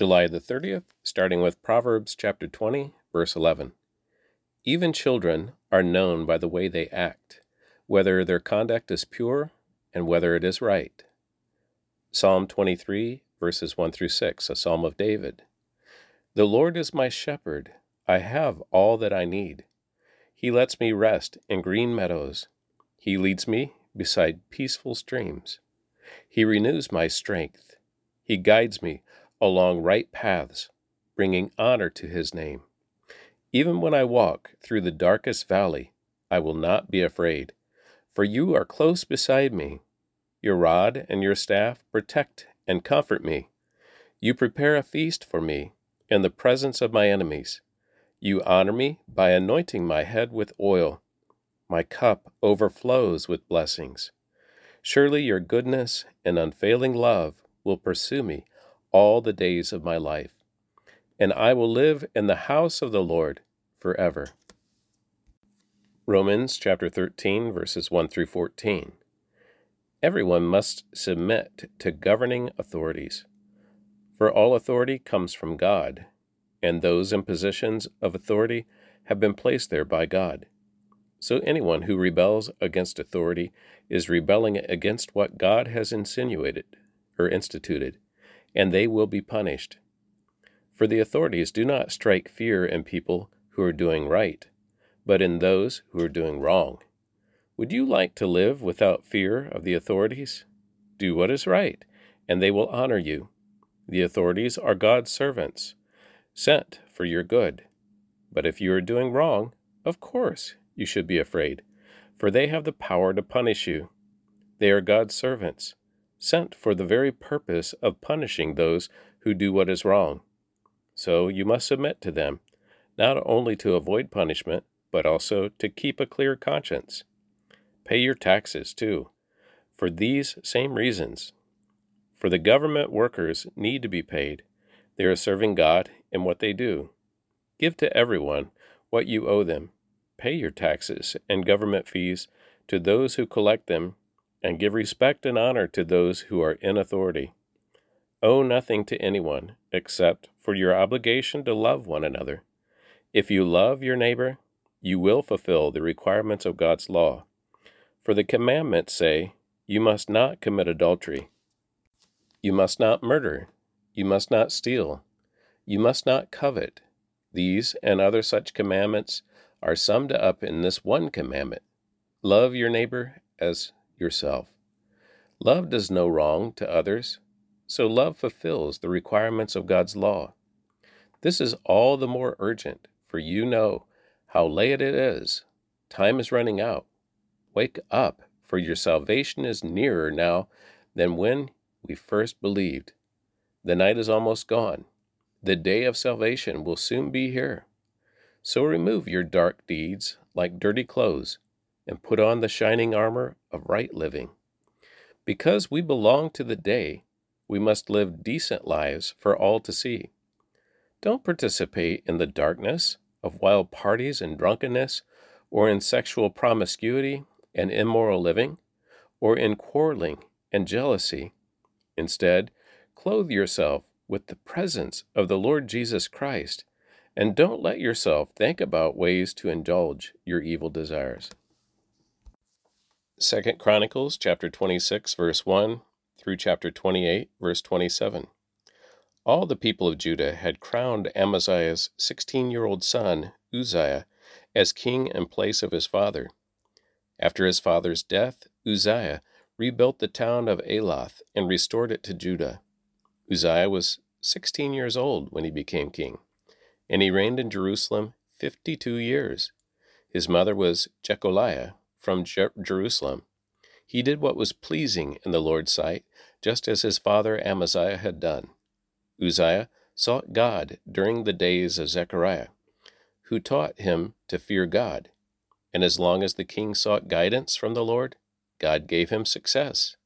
July the 30th, starting with Proverbs chapter 20, verse 11. Even children are known by the way they act, whether their conduct is pure and whether it is right. Psalm 23, verses 1 through 6, a psalm of David. The Lord is my shepherd, I have all that I need. He lets me rest in green meadows. He leads me beside peaceful streams. He renews my strength. He guides me along right paths, bringing honor to his name. Even when I walk through the darkest valley, I will not be afraid, for you are close beside me. Your rod and your staff protect and comfort me. You prepare a feast for me in the presence of my enemies. You honor me by anointing my head with oil. My cup overflows with blessings. Surely your goodness and unfailing love will pursue me all the days of my life and I will live in the house of the Lord forever. Romans chapter 13, verses 1 through 14. Everyone must submit to governing authorities, for all authority comes from God, and those in positions of authority have been placed there by God. So anyone who rebels against authority is rebelling against what God has insinuated or instituted, and they will be punished. For the authorities do not strike fear in people who are doing right, but in those who are doing wrong. Would you like to live without fear of the authorities? Do what is right, and they will honor you. The authorities are God's servants, sent for your good. But if you are doing wrong, of course you should be afraid, for they have the power to punish you. They are God's servants, sent for the very purpose of punishing those who do what is wrong. So you must submit to them, not only to avoid punishment, but also to keep a clear conscience. Pay your taxes, too, for these same reasons. For the government workers need to be paid. They are serving God in what they do. Give to everyone what you owe them. Pay your taxes and government fees to those who collect them, and give respect and honor to those who are in authority. Owe nothing to anyone except for your obligation to love one another. If you love your neighbor, you will fulfill the requirements of God's law. For the commandments say, You must not commit adultery, you must not murder, you must not steal, you must not covet. These and other such commandments are summed up in this one commandment love your neighbor as yourself. Love does no wrong to others so love fulfills the requirements of God's law. This is all the more urgent, for you know how late it is. Time is running out. Wake up, for your salvation is nearer now than when we first believed. The night is almost gone. The day of salvation will soon be here. So remove your dark deeds like dirty clothes and put on the shining armor of right living. Because we belong to the day, we must live decent lives for all to see. Don't participate in the darkness of wild parties and drunkenness, or in sexual promiscuity and immoral living, or in quarreling and jealousy. Instead, clothe yourself with the presence of the Lord Jesus Christ, and don't let yourself think about ways to indulge your evil desires. 2 Chronicles chapter 26 verse 1 through chapter 28, verse 27. All the people of Judah had crowned Amaziah's 16 year old son, Uzziah, as king in place of his father. After his father's death, Uzziah rebuilt the town of Elath and restored it to Judah. Uzziah was 16 years old when he became king, and he reigned in Jerusalem 52 years. His mother was Jecoliah from Jer- Jerusalem. He did what was pleasing in the Lord's sight, just as his father Amaziah had done. Uzziah sought God during the days of Zechariah, who taught him to fear God. And as long as the king sought guidance from the Lord, God gave him success.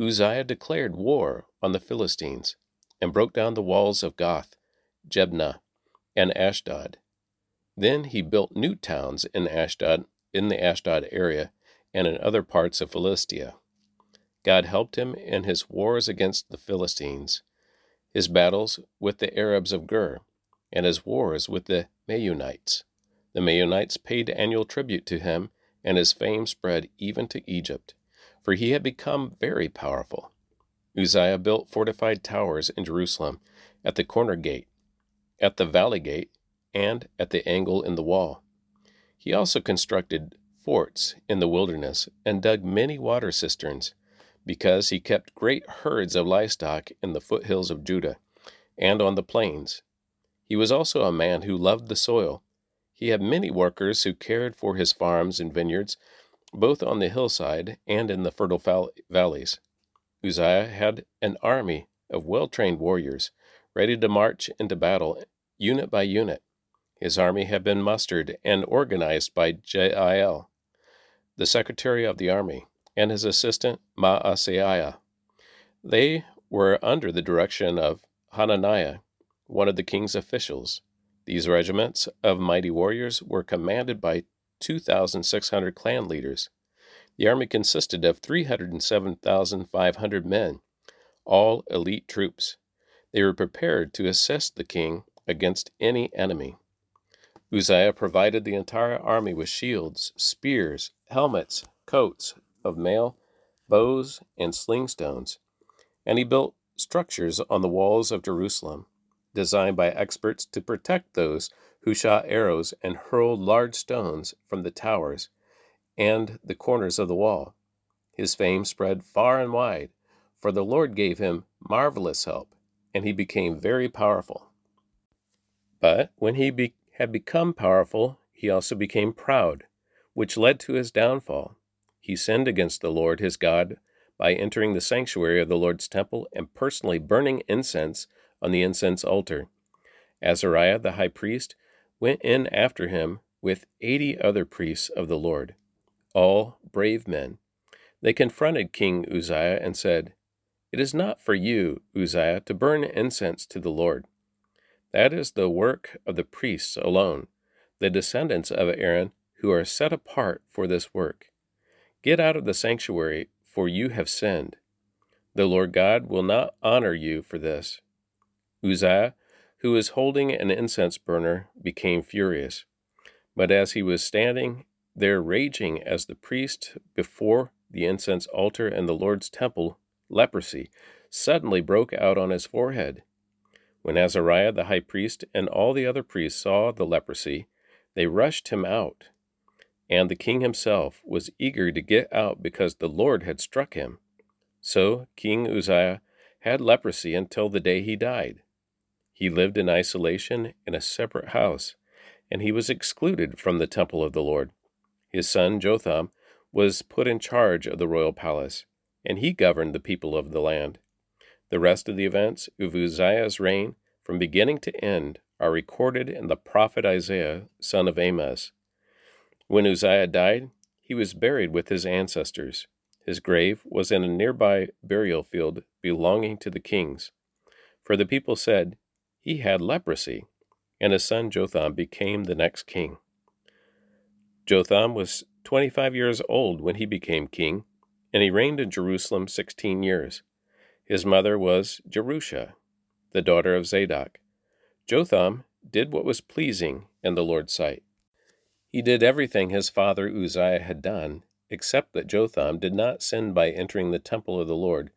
Uzziah declared war on the Philistines and broke down the walls of Gath, Jabneh, and Ashdod. Then he built new towns in Ashdod in the Ashdod area and in other parts of Philistia. God helped him in his wars against the Philistines. his battles with the Arabs of Gur, and his wars with the Meunites. The Meunites paid annual tribute to him, and his fame spread even to Egypt, for he had become very powerful. Uzziah built fortified towers in Jerusalem at the corner gate, at the valley gate, and at the angle in the wall. He also constructed forts in the wilderness and dug many water cisterns, because he kept great herds of livestock in the foothills of Judah and on the plains. He was also a man who loved the soil. He had many workers who cared for his farms and vineyards, both on the hillside and in the fertile valleys. Uzziah had an army of well trained warriors, ready to march into battle, unit by unit. His army had been mustered and organized by Jael, the secretary of the army, and his assistant Maaseiah. They were under the direction of Hananiah, one of the king's officials. These regiments of mighty warriors were commanded by 2,600 clan leaders. The army consisted of 307,500 men, all elite troops. They were prepared to assist the king against any enemy. Uzziah provided the entire army with shields, spears, helmets, coats of mail, bows, and sling stones, and he built structures on the walls of Jerusalem, designed by experts to protect those who shot arrows and hurled large stones from the towers and the corners of the wall. His fame spread far and wide, for the Lord gave him marvelous help, and he became very powerful. But when he be- had become powerful, he also became proud, which led to his downfall. He sinned against the Lord his God by entering the sanctuary of the Lord's temple and personally burning incense on the incense altar. Azariah the high priest went in after him with eighty other priests of the Lord, all brave men. They confronted King Uzziah and said, It is not for you, Uzziah, to burn incense to the Lord. That is the work of the priests alone, the descendants of Aaron who are set apart for this work. Get out of the sanctuary, for you have sinned. The Lord God will not honor you for this. Uzziah, who was holding an incense burner, became furious. But as he was standing there raging as the priest before the incense altar in the Lord's temple, leprosy suddenly broke out on his forehead. When Azariah the high priest and all the other priests saw the leprosy, they rushed him out. And the king himself was eager to get out because the Lord had struck him. So King Uzziah had leprosy until the day he died. He lived in isolation in a separate house, and he was excluded from the temple of the Lord. His son Jotham was put in charge of the royal palace, and he governed the people of the land. The rest of the events of Uzziah's reign, from beginning to end, are recorded in the prophet Isaiah, son of Amoz. When Uzziah died, he was buried with his ancestors. His grave was in a nearby burial field belonging to the kings. For the people said, He had leprosy, and his son Jotham became the next king. Jotham was 25 years old when he became king, and he reigned in Jerusalem 16 years. His mother was Jerusha, the daughter of Zadok. Jotham did what was pleasing in the Lord's sight. He did everything his father Uzziah had done, except that Jotham did not sin by entering the temple of the Lord,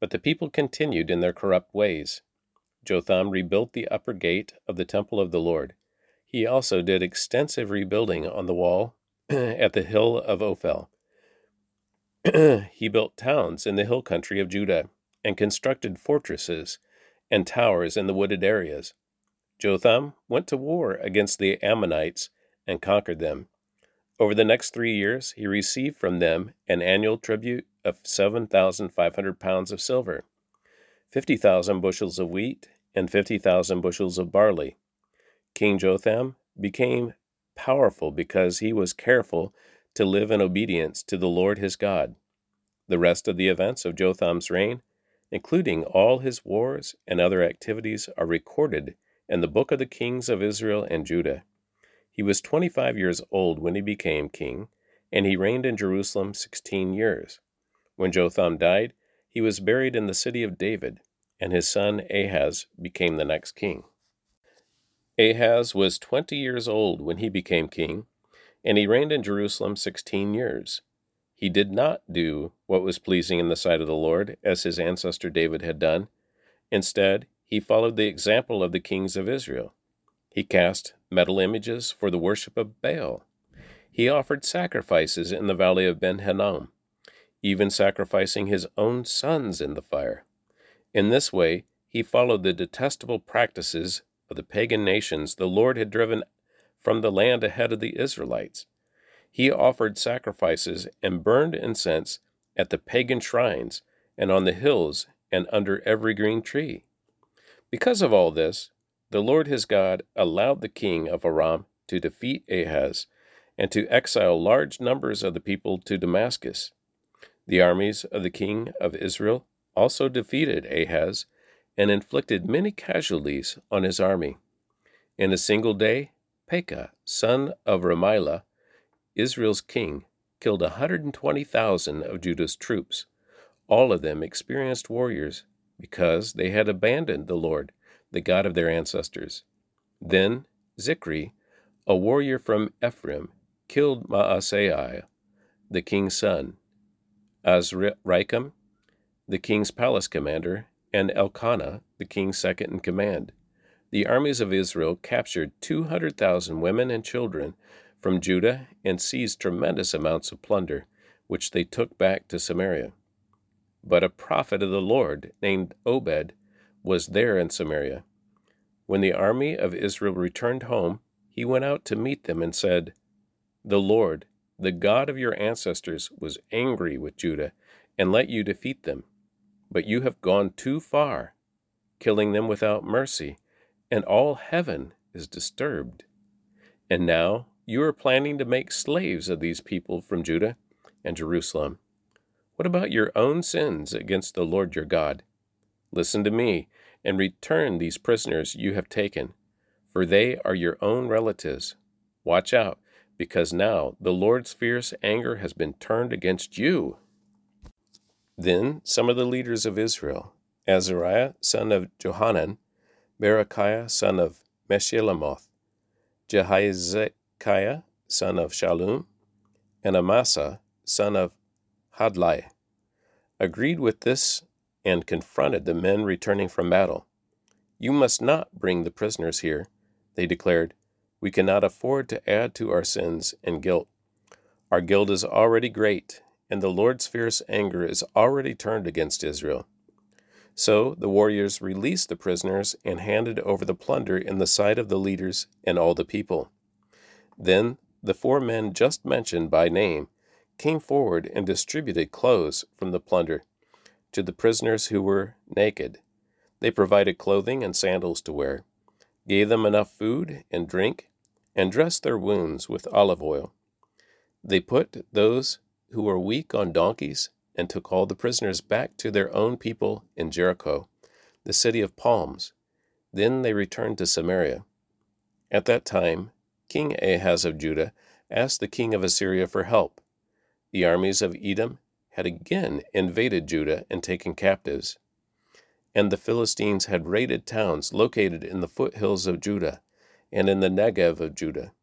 but the people continued in their corrupt ways. Jotham rebuilt the upper gate of the temple of the Lord. He also did extensive rebuilding on the wall at the hill of Ophel. he built towns in the hill country of Judah and constructed fortresses and towers in the wooded areas. Jotham went to war against the Ammonites and conquered them. Over the next three years, he received from them an annual tribute of 7,500 pounds of silver, 50,000 bushels of wheat, and 50,000 bushels of barley. King Jotham became powerful because he was careful to live in obedience to the Lord his God. The rest of the events of Jotham's reign, including all his wars and other activities, are recorded in the book of the kings of Israel and Judah. He was 25 years old when he became king, and he reigned in Jerusalem 16 years. When Jotham died, he was buried in the city of David, and his son Ahaz became the next king. Ahaz was twenty years old when he became king, and he reigned in Jerusalem sixteen years. He did not do what was pleasing in the sight of the Lord, as his ancestor David had done. Instead, he followed the example of the kings of Israel. He cast metal images for the worship of Baal. He offered sacrifices in the valley of Ben Hinnom, even sacrificing his own sons in the fire. In this way, he followed the detestable practices of the pagan nations the Lord had driven from the land ahead of the Israelites. He offered sacrifices and burned incense at the pagan shrines and on the hills and under every green tree. Because of all this, the Lord his God allowed the king of Aram to defeat Ahaz and to exile large numbers of the people to Damascus. The armies of the king of Israel also defeated Ahaz and inflicted many casualties on his army. In a single day, Pekah, son of Remaliah, Israel's king, killed a 120,000 of Judah's troops, all of them experienced warriors, because they had abandoned the Lord, the God of their ancestors. Then Zikri, a warrior from Ephraim, killed Maaseiah, the king's son, Azrikam, the king's palace commander, and Elkanah, the king's second in command. The armies of Israel captured 200,000 women and children from Judah and seized tremendous amounts of plunder, which they took back to Samaria. But a prophet of the Lord named Obed was there in Samaria. When the army of Israel returned home, he went out to meet them and said, The Lord, the God of your ancestors, was angry with Judah and let you defeat them. But you have gone too far, killing them without mercy, and all heaven is disturbed. And now you are planning to make slaves of these people from Judah and Jerusalem. What about your own sins against the Lord your God? Listen to me and return these prisoners you have taken, for they are your own relatives. Watch out, because now the Lord's fierce anger has been turned against you. Then some of the leaders of Israel, Azariah son of Johanan, Berechiah son of Meshillemoth, Jehizkiah son of Shallum, and Amasa son of Hadlai, agreed with this and confronted the men returning from battle. You must not bring the prisoners here, they declared. We cannot afford to add to our sins and guilt. Our guilt is already great, and the Lord's fierce anger is already turned against Israel. So the warriors released the prisoners and handed over the plunder in the sight of the leaders and all the people. Then the four men just mentioned by name came forward and distributed clothes from the plunder to the prisoners who were naked. They provided clothing and sandals to wear, gave them enough food and drink, and dressed their wounds with olive oil. They put those who were weak on donkeys, and took all the prisoners back to their own people in Jericho, the city of palms. Then they returned to Samaria. At that time, King Ahaz of Judah asked the king of Assyria for help. The armies of Edom had again invaded Judah and taken captives. And the Philistines had raided towns located in the foothills of Judah and in the Negev of Judah.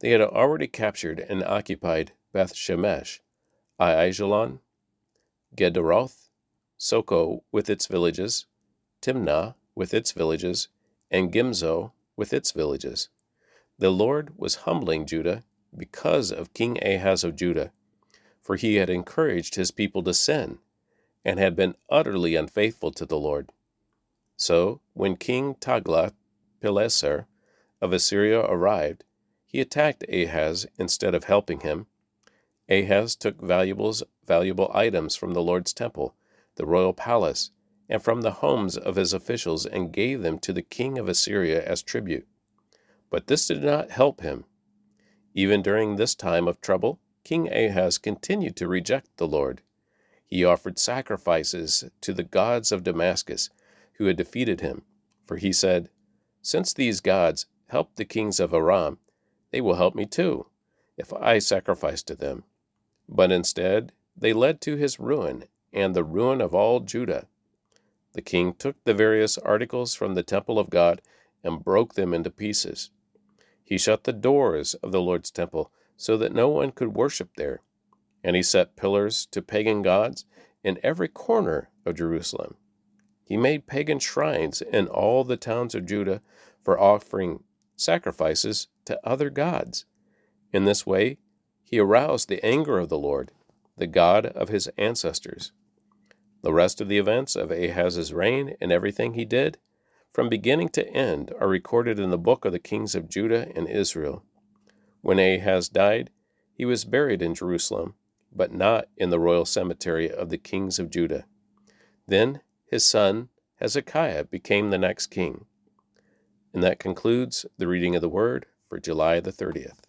They had already captured and occupied Beth Shemesh, Aijalon, Gederoth, Soko with its villages, Timnah with its villages, and Gimzo with its villages. The Lord was humbling Judah because of King Ahaz of Judah, for he had encouraged his people to sin and had been utterly unfaithful to the Lord. So, when King Tiglath-Pileser of Assyria arrived, he attacked Ahaz instead of helping him Ahaz took valuables, valuable items from the Lord's temple, the royal palace, and from the homes of his officials and gave them to the king of Assyria as tribute. But this did not help him. Even during this time of trouble, King Ahaz continued to reject the Lord. He offered sacrifices to the gods of Damascus, who had defeated him, for he said, Since these gods helped the kings of Aram, they will help me too, if I sacrifice to them but instead they led to his ruin and the ruin of all Judah. The king took the various articles from the temple of God and broke them into pieces. He shut the doors of the Lord's temple so that no one could worship there, and he set pillars to pagan gods in every corner of Jerusalem. He made pagan shrines in all the towns of Judah for offering sacrifices to other gods. In this way, he aroused the anger of the Lord, the God of his ancestors. The rest of the events of Ahaz's reign and everything he did, from beginning to end, are recorded in the book of the kings of Judah and Israel. When Ahaz died, he was buried in Jerusalem, but not in the royal cemetery of the kings of Judah. Then his son Hezekiah became the next king. And that concludes the reading of the word for July the 30th.